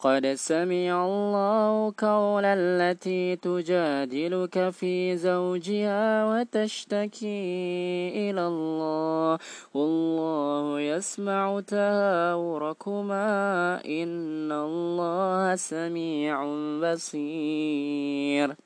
قد سمع الله قول التي تجادلك في زوجها وتشتكي إلى الله والله يسمع تهاوركما إن الله سميع بصير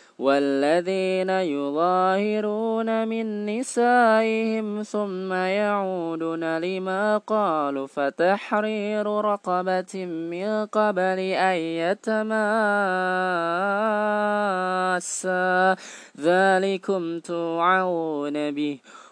والذين يظاهرون من نسائهم ثم يعودون لما قالوا فتحرير رقبة من قبل أن يتماسا ذلكم توعون به.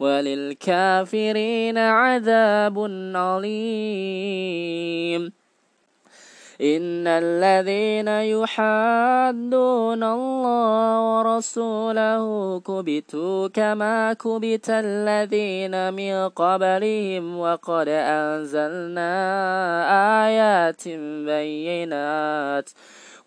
وللكافرين عذاب عليم إن الذين يحادون الله ورسوله كبتوا كما كبت الذين من قبلهم وقد أنزلنا آيات بينات.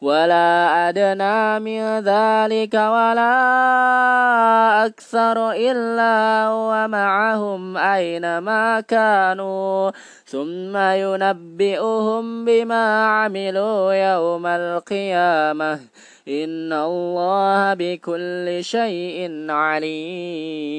ولا أدنى من ذلك ولا أكثر إلا هو معهم أينما كانوا ثم ينبئهم بما عملوا يوم القيامة إن الله بكل شيء عليم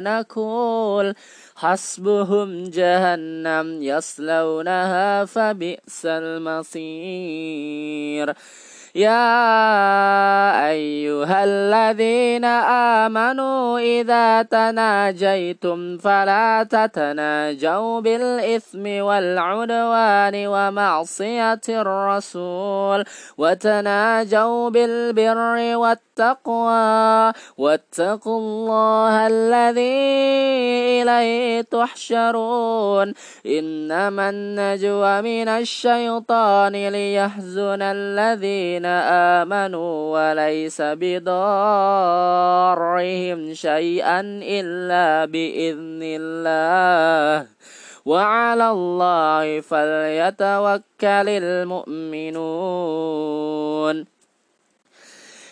نقول. حسبهم جهنم يصلونها فبئس المصير. يا أيها الذين آمنوا إذا تناجيتم فلا تتناجوا بالإثم والعدوان ومعصية الرسول وتناجوا بالبر والتقوى واتقوا الله الذي إليه تحشرون إنما النجوى من الشيطان ليحزن الذين آمنوا وليس بضارهم شيئا إلا بإذن الله. وعلى الله فليتوكل المؤمنون.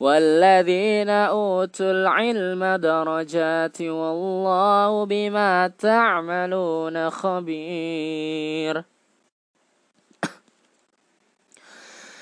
والذين أوتوا العلم درجات والله بما تعملون خبير.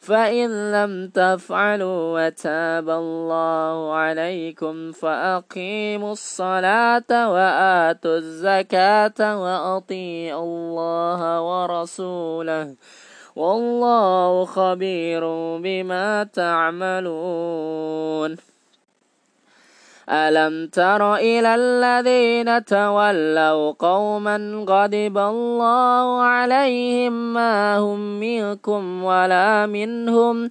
فإن لم تفعلوا وتاب الله عليكم فأقيموا الصلاة وآتوا الزكاة وأطيعوا الله ورسوله. والله خبير بما تعملون. ألم تر إلى الذين تولوا قوما غضب الله عليهم ما هم منكم ولا منهم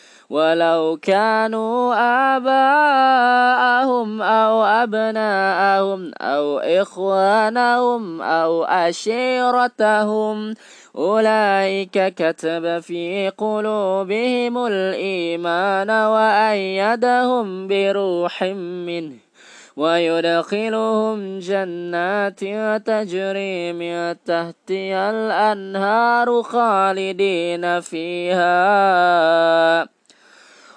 ولو كانوا آباءهم أو أبناءهم أو إخوانهم أو أشيرتهم أولئك كتب في قلوبهم الإيمان وأيدهم بروح منه ويدخلهم جنات تجري من تحتها الأنهار خالدين فيها.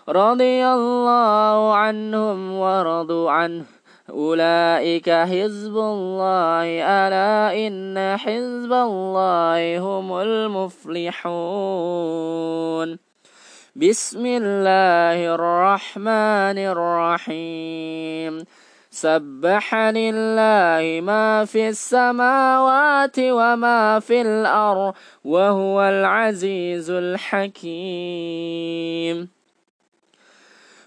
رضي الله عنهم ورضوا عنه. أولئك حزب الله. ألا إن حزب الله هم المفلحون. بسم الله الرحمن الرحيم. سبح لله ما في السماوات وما في الأرض وهو العزيز الحكيم.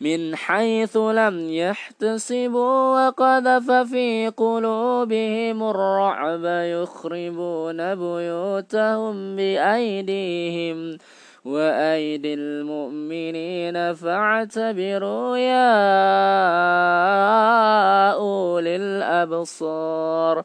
من حيث لم يحتسبوا وقذف في قلوبهم الرعب يخربون بيوتهم بأيديهم وأيدي المؤمنين فاعتبروا يا أولي الأبصار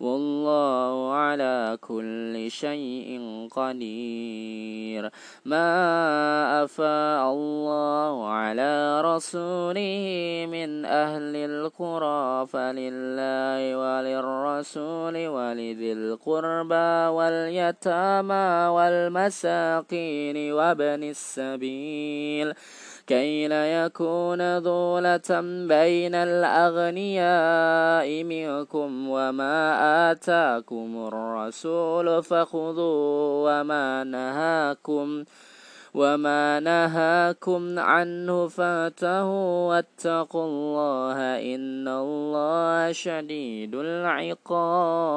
والله على كل شيء قدير. ما أفاء الله على رسوله من أهل القرى فلله وللرسول ولذي القربى واليتامى والمساكين وابن السبيل. كي لا يكون دولة بين الأغنياء منكم وما آتاكم الرسول فخذوا وما نهاكم وما نهاكم عنه فاتهوا واتقوا الله إن الله شديد العقاب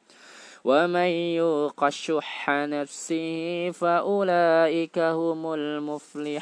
ومن يوق شح نفسه فأولئك هم المفلحون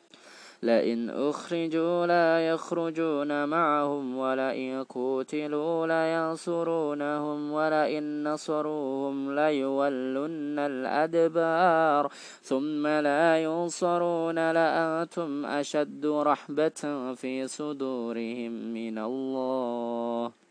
لئن أخرجوا لا يخرجون معهم ولئن قتلوا لينصرونهم ولئن نصروهم ليولن الأدبار ثم لا ينصرون لأنتم أشد رحبة في صدورهم من الله.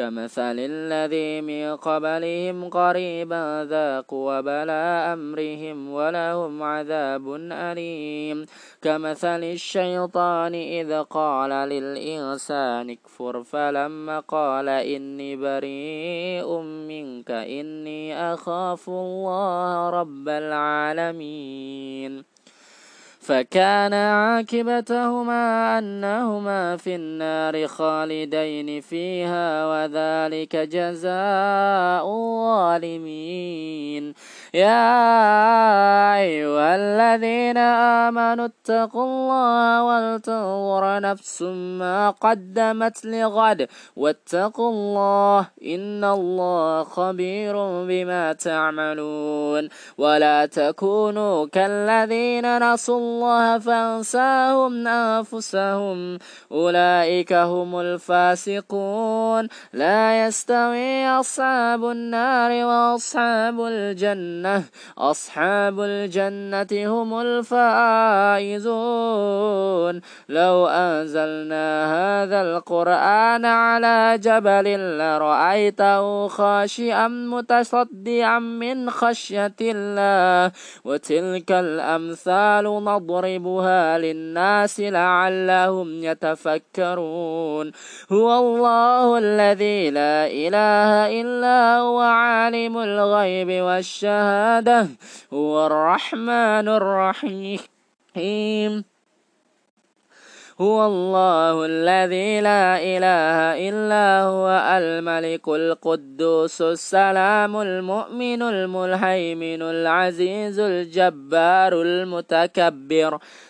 كمثل الذي من قبلهم قريبا ذاقوا وبلا أمرهم ولهم عذاب أليم. كمثل الشيطان إذ قال للإنسان اكفر فلما قال إني بريء منك إني أخاف الله رب العالمين. فكان عاقبتهما أنهما في النار خالدين فيها وذلك جزاء الظالمين. يا الذين آمنوا اتقوا الله ولتنظر نفس ما قدمت لغد واتقوا الله إن الله خبير بما تعملون ولا تكونوا كالذين نسوا الله فانساهم أنفسهم أولئك هم الفاسقون لا يستوي أصحاب النار وأصحاب الجنة أصحاب الجنة هم الفائزون. لو أنزلنا هذا القرآن على جبل لرأيته خاشئا متصدعا من خشية الله. وتلك الأمثال نضربها للناس لعلهم يتفكرون. هو الله الذي لا إله إلا هو عالم الغيب والشهادة. الشهادة هو الرحمن الرحيم. هو الله الذي لا إله إلا هو الملك القدوس السلام المؤمن الملهيمن العزيز الجبار المتكبر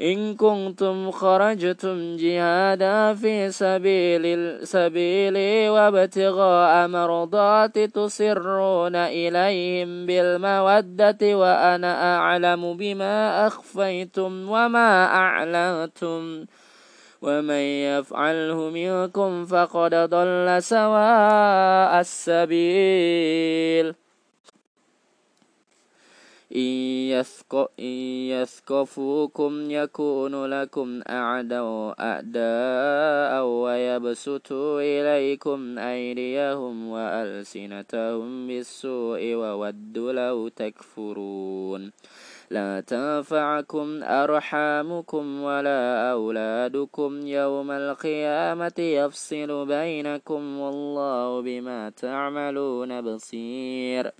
إن كنتم خرجتم جهادا في سبيل سبيلي وابتغاء مرضات تصرون إليهم بالمودة وأنا أعلم بما أخفيتم وما أعلنتم ومن يفعله منكم فقد ضل سواء السبيل إن, يثقفوكم يكون لكم أعداء ويبسطوا إليكم أيديهم وألسنتهم بالسوء وودوا لو تكفرون. لا تنفعكم أرحامكم ولا أولادكم يوم القيامة يفصل بينكم والله بما تعملون بصير.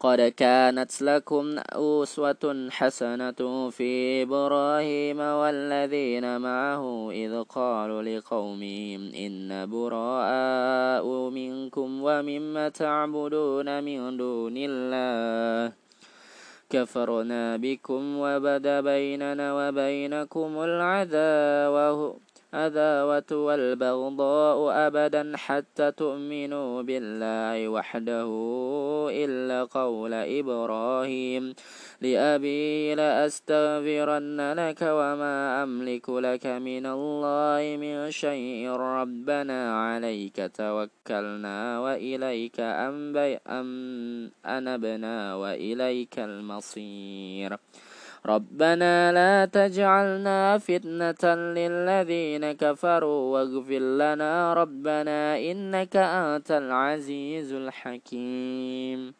قد كانت لكم أسوة حسنة في إبراهيم والذين معه إذ قالوا لقومهم إن براء منكم ومما تعبدون من دون الله. كفرنا بكم وبدا بيننا وبينكم العداوة. العداوة والبغضاء أبدا حتى تؤمنوا بالله وحده إلا قول إبراهيم لأبي لأستغفرن لك وما أملك لك من الله من شيء ربنا عليك توكلنا وإليك أنبي أم أنبنا وإليك المصير ربنا لا تجعلنا فتنة للذين كفروا واغفر لنا ربنا إنك أنت العزيز الحكيم.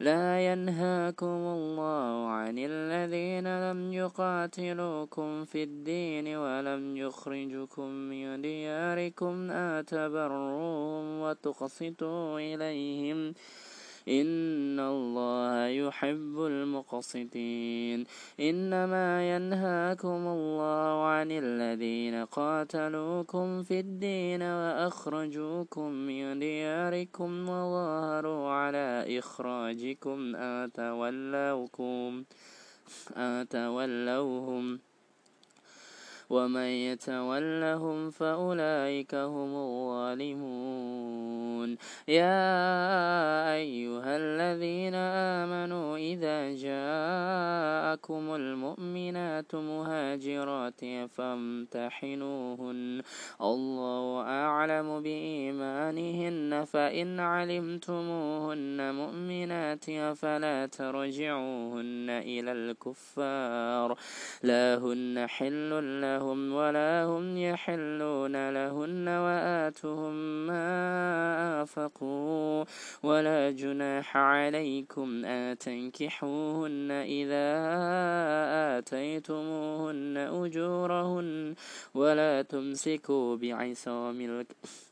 لا ينهاكم الله عن الذين لم يقاتلوكم في الدين ولم يخرجكم من دياركم أن تبروهم وتقسطوا إليهم. إن الله يحب المقسطين إنما ينهاكم الله عن الذين قاتلوكم في الدين وأخرجوكم من دياركم وظاهروا على إخراجكم أن تولوكم أن ومن يتولهم فأولئك هم الظالمون. يا أيها الذين آمنوا إذا جاءكم المؤمنات مهاجرات فامتحنوهن. الله أعلم بإيمانهن فإن علمتموهن مؤمنات فلا ترجعوهن إلى الكفار. لا هن حل لهم ولا هم يحلون لهن وآتهم ما آفقوا. ولا جناح عليكم أن تنكحوهن إذا آتيتموهن أجورهن. ولا تمسكوا بعصام الكفر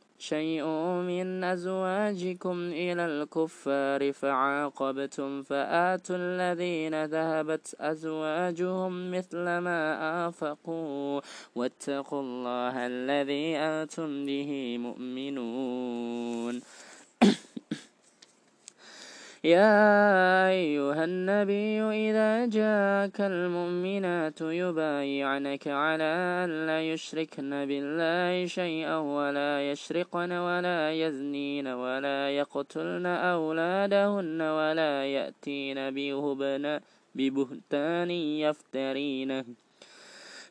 شيء من أزواجكم إلى الكفار فعاقبتم فآتوا الذين ذهبت أزواجهم مثل ما آفقوا واتقوا الله الذي أنتم به مؤمنون. يا أيها النبي إذا جاءك المؤمنات يبايعنك على أن لا يشركن بالله شيئا ولا يشرقن ولا يزنين ولا يقتلن أولادهن ولا يأتين ببهتان يفترينه.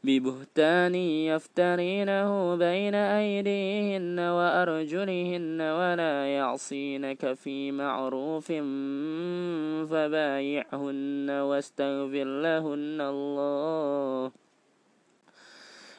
ببهتان يفترينه بين أيديهن وأرجلهن ولا يعصينك في معروف فبايعهن واستغفر لهن الله.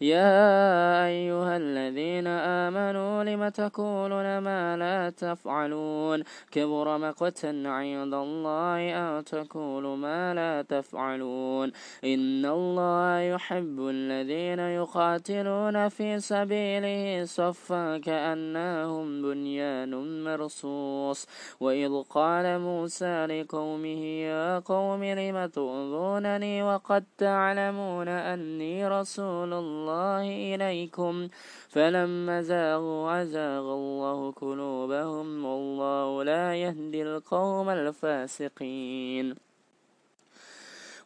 يا أيها الذين آمنوا لم تقولون ما لا تفعلون؟ كبر مقتا عند الله أن تقولوا ما لا تفعلون. إن الله يحب الذين يقاتلون في سبيله صفا كأنهم بنيان مرصوص. وإذ قال موسى لقومه يا قوم لم تؤذونني وقد تعلمون أني رسول الله. الله إليكم. فلما زاغوا أزاغ الله قلوبهم والله لا يهدي القوم الفاسقين.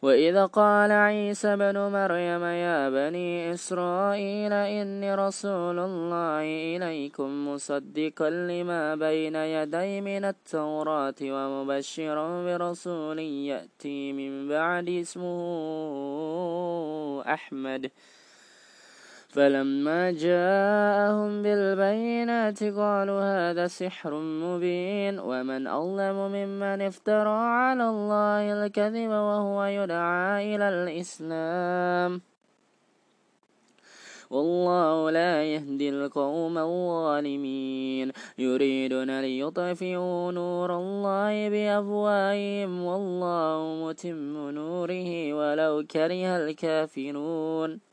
وإذ قال عيسى بن مريم يا بني إسرائيل إني رسول الله إليكم مصدقا لما بين يدي من التوراة ومبشرا برسول يأتي من بعد اسمه أحمد. فلما جاءهم بالبينات قالوا هذا سحر مبين ومن أظلم ممن افترى على الله الكذب وهو يدعى إلى الإسلام. والله لا يهدي القوم الظالمين. يريدون ليطفئوا نور الله بأفواههم. والله متم نوره ولو كره الكافرون.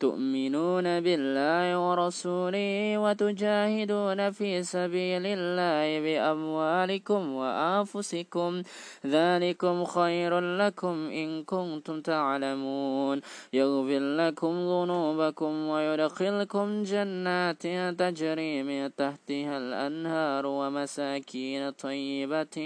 تؤمنون بالله ورسوله وتجاهدون في سبيل الله بأموالكم وأنفسكم ذلكم خير لكم إن كنتم تعلمون. يغفر لكم ذنوبكم ويدخلكم جنات تجري من تحتها الأنهار ومساكين طيبة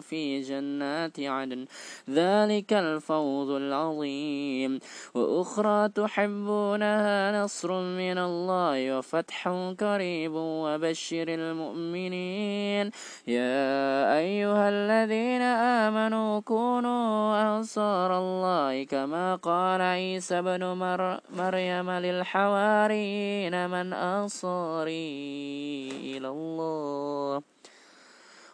في جنات عدن. ذلك الفوز العظيم. وأخرى تحب تحبونها نصر من الله وفتح قريب وبشر المؤمنين. يا أيها الذين آمنوا كونوا أنصار الله كما قال عيسى بن مر مريم للحواريين من أنصاري إلى الله.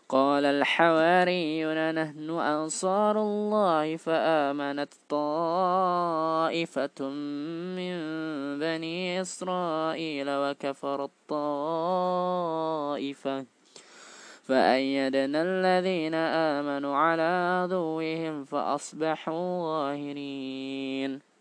قال الحواريون نحن أنصار الله فآمنت طائفة من بني إسرائيل وكفرت طائفة. فأيدنا الذين آمنوا على عدوهم فأصبحوا ظاهرين.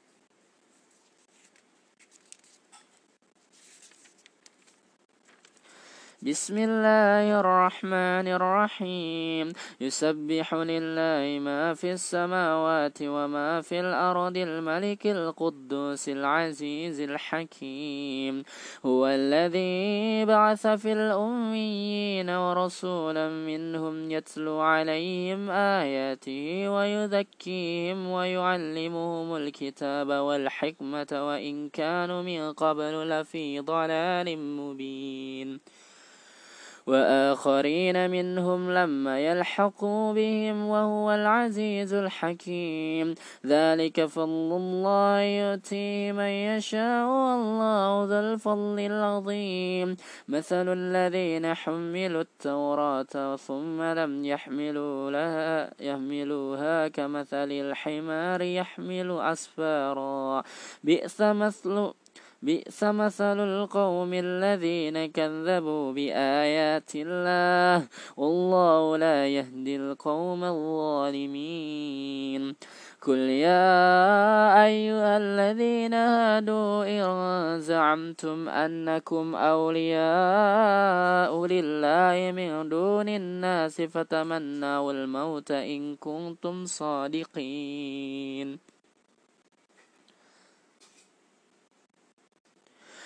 بسم الله الرحمن الرحيم يسبح لله ما في السماوات وما في الأرض الملك القدوس العزيز الحكيم هو الذي بعث في الأميين ورسولا منهم يتلو عليهم آياته ويذكيهم ويعلمهم الكتاب والحكمة وإن كانوا من قبل لفي ضلال مبين وآخرين منهم لما يلحقوا بهم وهو العزيز الحكيم. ذلك فضل الله يؤتيه من يشاء والله ذو الفضل العظيم. مثل الذين حملوا التوراة ثم لم يحملوا لها يحملوها كمثل الحمار يحمل أسفارا. بئس مثل بئس مثل القوم الذين كذبوا بآيات الله. والله لا يهدي القوم الظالمين. قل يا أيها الذين هادوا إن زعمتم أنكم أولياء لله من دون الناس فتمنوا الموت إن كنتم صادقين.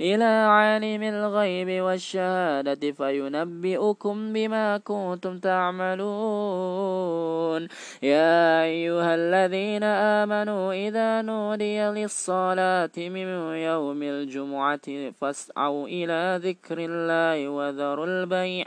إلى عالم الغيب والشهادة فينبئكم بما كنتم تعملون. يا أيها الذين آمنوا إذا نودي للصلاة من يوم الجمعة فاسعوا إلى ذكر الله وذروا البيع.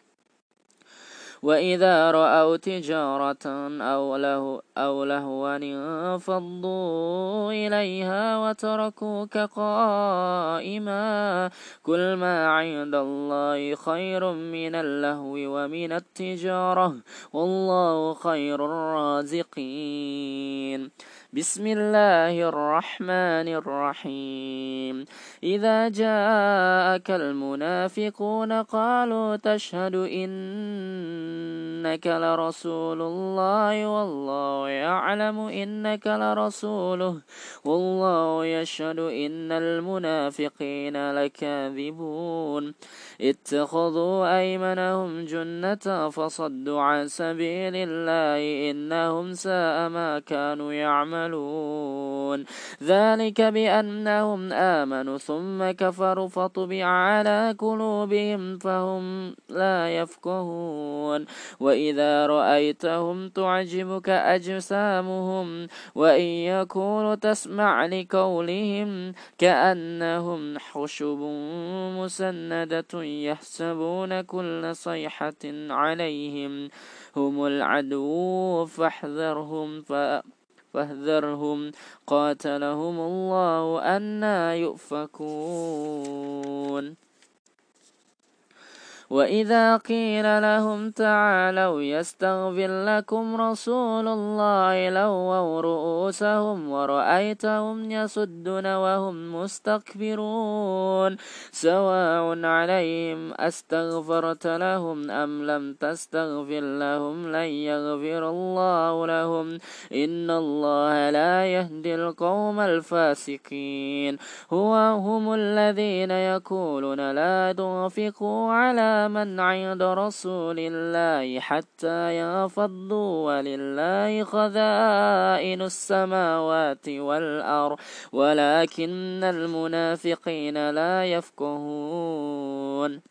وإذا رأوا تجارة أو له أو لهوا انفضوا إليها وتركوك قائما. كل ما عند الله خير من اللهو ومن التجارة والله خير الرازقين. بسم الله الرحمن الرحيم. إذا جاءك المنافقون قالوا تشهد إنك لرسول الله والله يعلم إنك لرسوله والله يشهد إن المنافقين لكاذبون. اتخذوا أيمنهم جنة فصدوا عن سبيل الله إنهم ساء ما كانوا يعملون. ذلك بأنهم آمنوا ثم كفروا فطبع على قلوبهم فهم لا يفقهون. وإذا رأيتهم تعجبك أجسامهم وإن يكونوا تسمع لقولهم كأنهم خشب مسندة يحسبون كل صيحة عليهم هم العدو فاحذرهم فاحذرهم قاتلهم الله أنا يؤفكون. وإذا قيل لهم تعالوا يستغفر لكم رسول الله لووا رؤوسهم ورأيتهم يصدون وهم مستكبرون سواء عليهم أستغفرت لهم أم لم تستغفر لهم لن يغفر الله لهم إن الله لا يهدي القوم الفاسقين هو هم الذين يقولون لا تنفقوا على من عند رسول الله حتى ينفضوا ولله خزائن السماوات والأرض ولكن المنافقين لا يفقهون.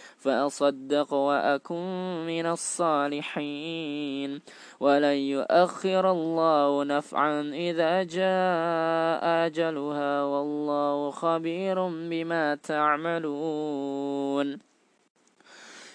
فأصدق وأكن من الصالحين. ولن يؤخر الله نفعا إذا جاء أجلها والله خبير بما تعملون.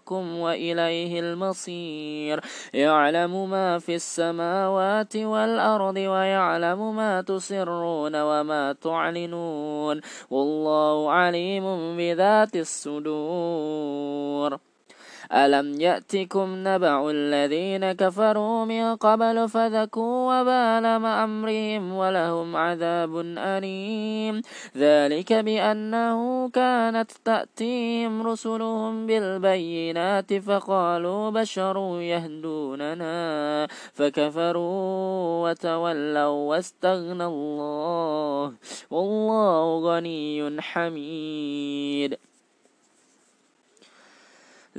ربكم وإليه المصير. يعلم ما في السماوات والأرض ويعلم ما تسرون وما تعلنون. والله عليم بذات الصدور. ألم يأتكم نبع الذين كفروا من قبل فذكوا وبال أمرهم ولهم عذاب أليم ذلك بأنه كانت تأتيهم رسلهم بالبينات فقالوا بشر يهدوننا فكفروا وتولوا واستغنى الله والله غني حميد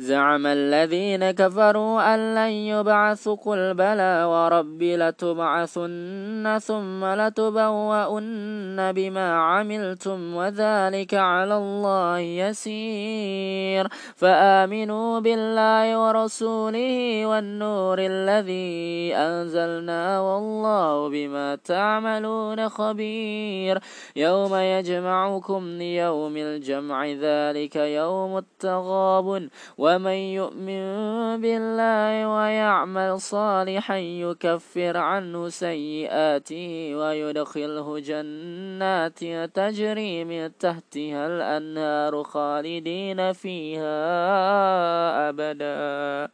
زعم الذين كفروا أن لن يبعثوا قل بلى وربي لتبعثن ثم لتبوؤن بما عملتم وذلك على الله يسير. فآمنوا بالله ورسوله والنور الذي أنزلنا والله بما تعملون خبير. يوم يجمعكم ليوم الجمع ذلك يوم التغابن. ومن يؤمن بالله ويعمل صالحا يكفر عنه سيئاته ويدخله جنات تجري من تحتها الأنهار خالدين فيها أبدا.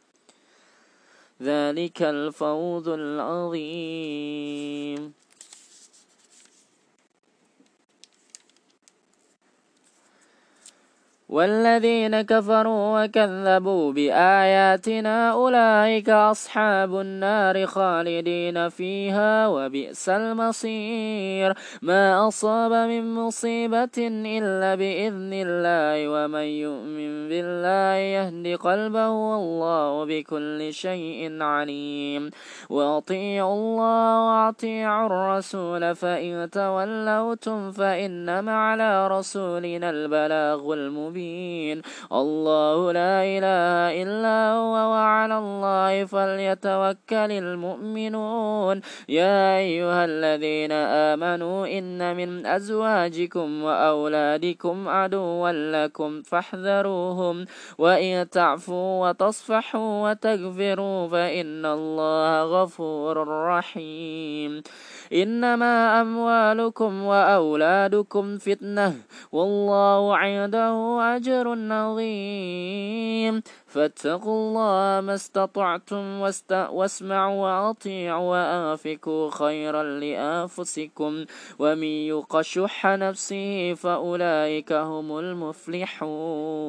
ذلك الفوز العظيم. والذين كفروا وكذبوا بآياتنا أولئك أصحاب النار خالدين فيها وبئس المصير. ما أصاب من مصيبة إلا بإذن الله ومن يؤمن بالله يهد قلبه والله بكل شيء عليم. وأطيعوا الله وأطيعوا الرسول فإن تولوتم فإنما على رسولنا البلاغ المبين. مبين الله لا إله إلا هو وعلى الله فليتوكل المؤمنون. يا أيها الذين آمنوا إن من أزواجكم وأولادكم عدوا لكم فاحذروهم. وإن تعفوا وتصفحوا وتغفروا فإن الله غفور رحيم. إنما أموالكم وأولادكم فتنة والله عنده أجر عظيم. فاتقوا الله ما استطعتم واسمعوا وأطيعوا وأنفقوا خيرا لأنفسكم. ومن يوق شح نفسه فأولئك هم المفلحون.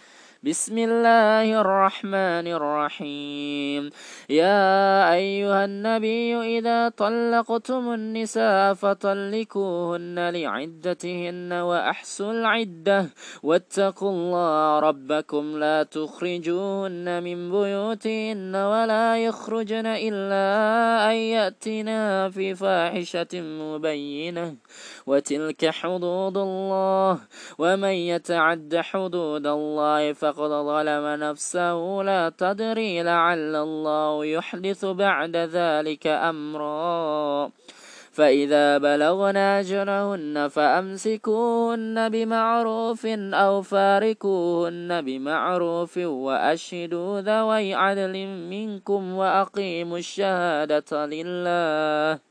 بسم الله الرحمن الرحيم. يا أيها النبي إذا طلقتم النساء فطلقوهن لعدتهن وأحسوا العدة. واتقوا الله ربكم. لا تخرجوهن من بيوتهن ولا يخرجن إلا أن يأتنا في فاحشة مبينة. وتلك حدود الله. ومن يتعد حدود الله فقد ظلم نفسه لا تدري لعل الله يحدث بعد ذلك أمرا فإذا بلغنا أجرهن فأمسكوهن بمعروف أو فاركوهن بمعروف وأشهدوا ذوي عدل منكم وأقيموا الشهادة لله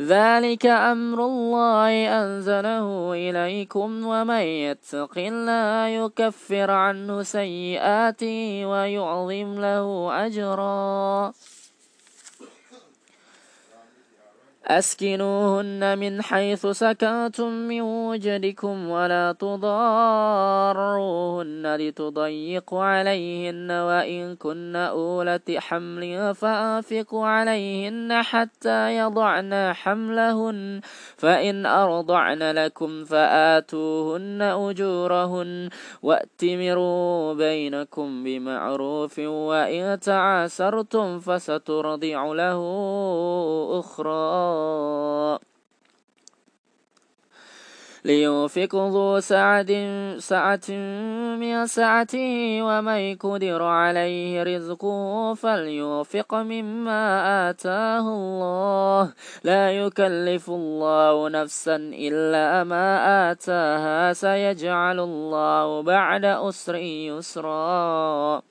ذلك أمر الله أنزله إليكم ومن يتق الله يكفر عنه سيئاته ويعظم له أجرا. أسكنوهن من حيث سكنتم من وجدكم ولا تضاروهن لتضيقوا عليهن وإن كن أولة حمل فأنفقوا عليهن حتى يضعن حملهن فإن أرضعن لكم فآتوهن أجورهن. وأتمروا بينكم بمعروف وإن تعاسرتم فسترضع له أخرى. لينفق ذو سعد سعة من سعته ومن قدر عليه رزقه فلينفق مما آتاه الله. لا يكلف الله نفسا إلا ما آتاها سيجعل الله بعد أسر يسرا.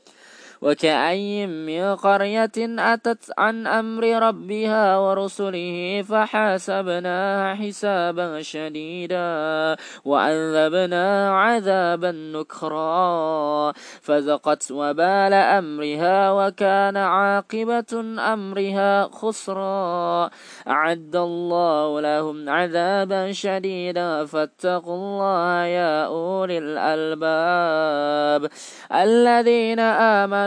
وكأي من قرية أتت عن أمر ربها ورسله فحاسبناها حسابا شديدا وعذبنا عذابا نكرا فذقت وبال أمرها وكان عاقبة أمرها خسرا أعد الله لهم عذابا شديدا فاتقوا الله يا أولي الألباب الذين آمنوا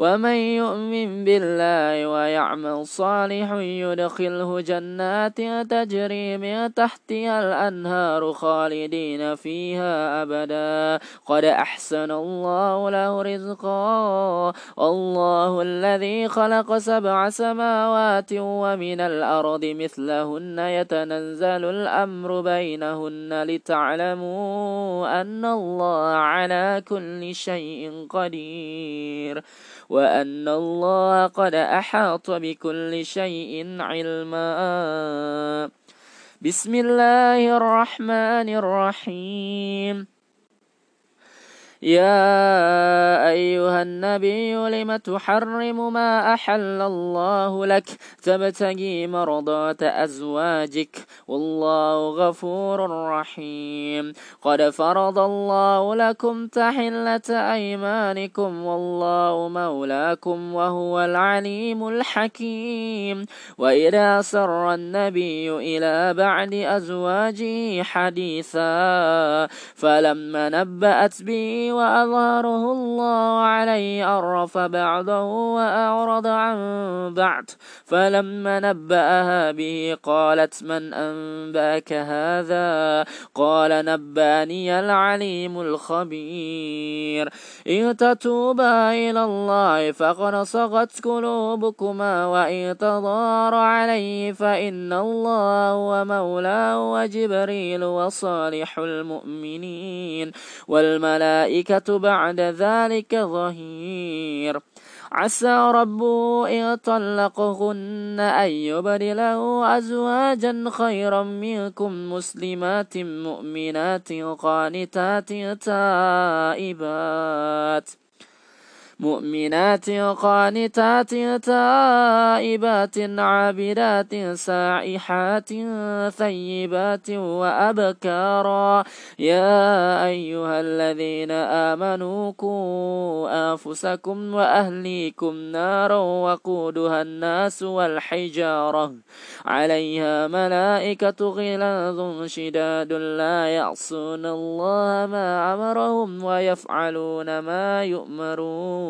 ومن يؤمن بالله ويعمل صالح يدخله جنات تجري من تحتها الأنهار خالدين فيها أبدا. قد أحسن الله له رزقا. الله الذي خلق سبع سماوات ومن الأرض مثلهن. يتنزل الأمر بينهن لتعلموا أن الله على كل شيء قدير. وأن الله قد أحاط بكل شيء علما. بسم الله الرحمن الرحيم. يا أيها النبي لم تحرم ما أحل الله لك؟ تبتغي مرضات أزواجك. والله غفور رحيم. قد فرض الله لكم تحلة أيمانكم. والله مولاكم وهو العليم الحكيم. وإذا سر النبي إلى بعد أزواجه حديثا فلما نبأت به وأظهره الله عليه عرف بعضه وأعرض عن بعد. فلما نبأها به قالت من أنباك هذا؟ قال نبأني العليم الخبير. إن تتوبا إلى الله فقد صغت قلوبكما وإن تظاهر عليه فإن الله هو مولاه وجبريل وصالح المؤمنين. والملائكة الملائكة بعد ذلك ظهير. عسى ربه إن طلقهن أن يبدله أزواجا خيرا منكم مسلمات مؤمنات قانتات تائبات. مؤمنات قانتات تائبات عابدات سائحات ثيبات وأبكارا. يا أيها الذين آمنوا قوا أنفسكم وأهليكم نارا وقودها الناس والحجارة. عليها ملائكة غلاظ شداد لا يعصون الله ما أمرهم ويفعلون ما يؤمرون.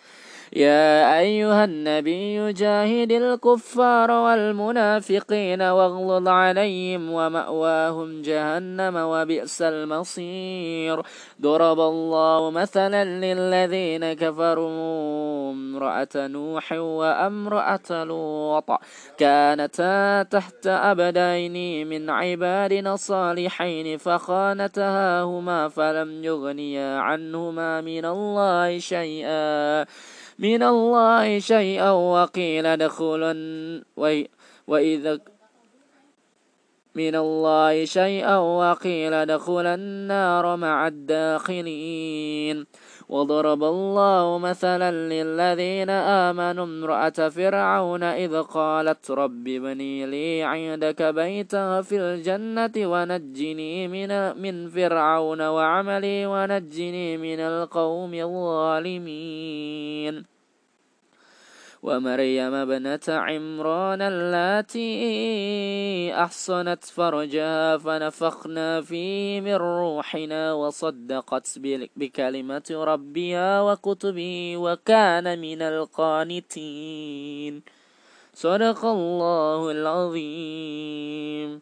يا أيها النبي جاهد الكفار والمنافقين واغلظ عليهم ومأواهم جهنم وبئس المصير. ضرب الله مثلا للذين كفروا امرأة نوح وامرأة لوط. كانتا تحت أبدين من عبادنا صالحين فخانتهاهما فلم يغنيا عنهما من الله شيئا. من الله شيئا وقيل ادخلا. وإذا من الله شيئا وقيل ادخل النار مع الداخلين. وضرب الله مثلا للذين آمنوا امرأة فرعون إذ قالت رب ابني لي عندك بيتا في الجنة ونجني من, من فرعون وعملي ونجني من القوم الظالمين. ومريم ابنة عمران اللاتي أحصنت فرجها فنفخنا فيه من روحنا وصدقت بكلمة ربها وكتبه وكان من القانتين. صدق الله العظيم.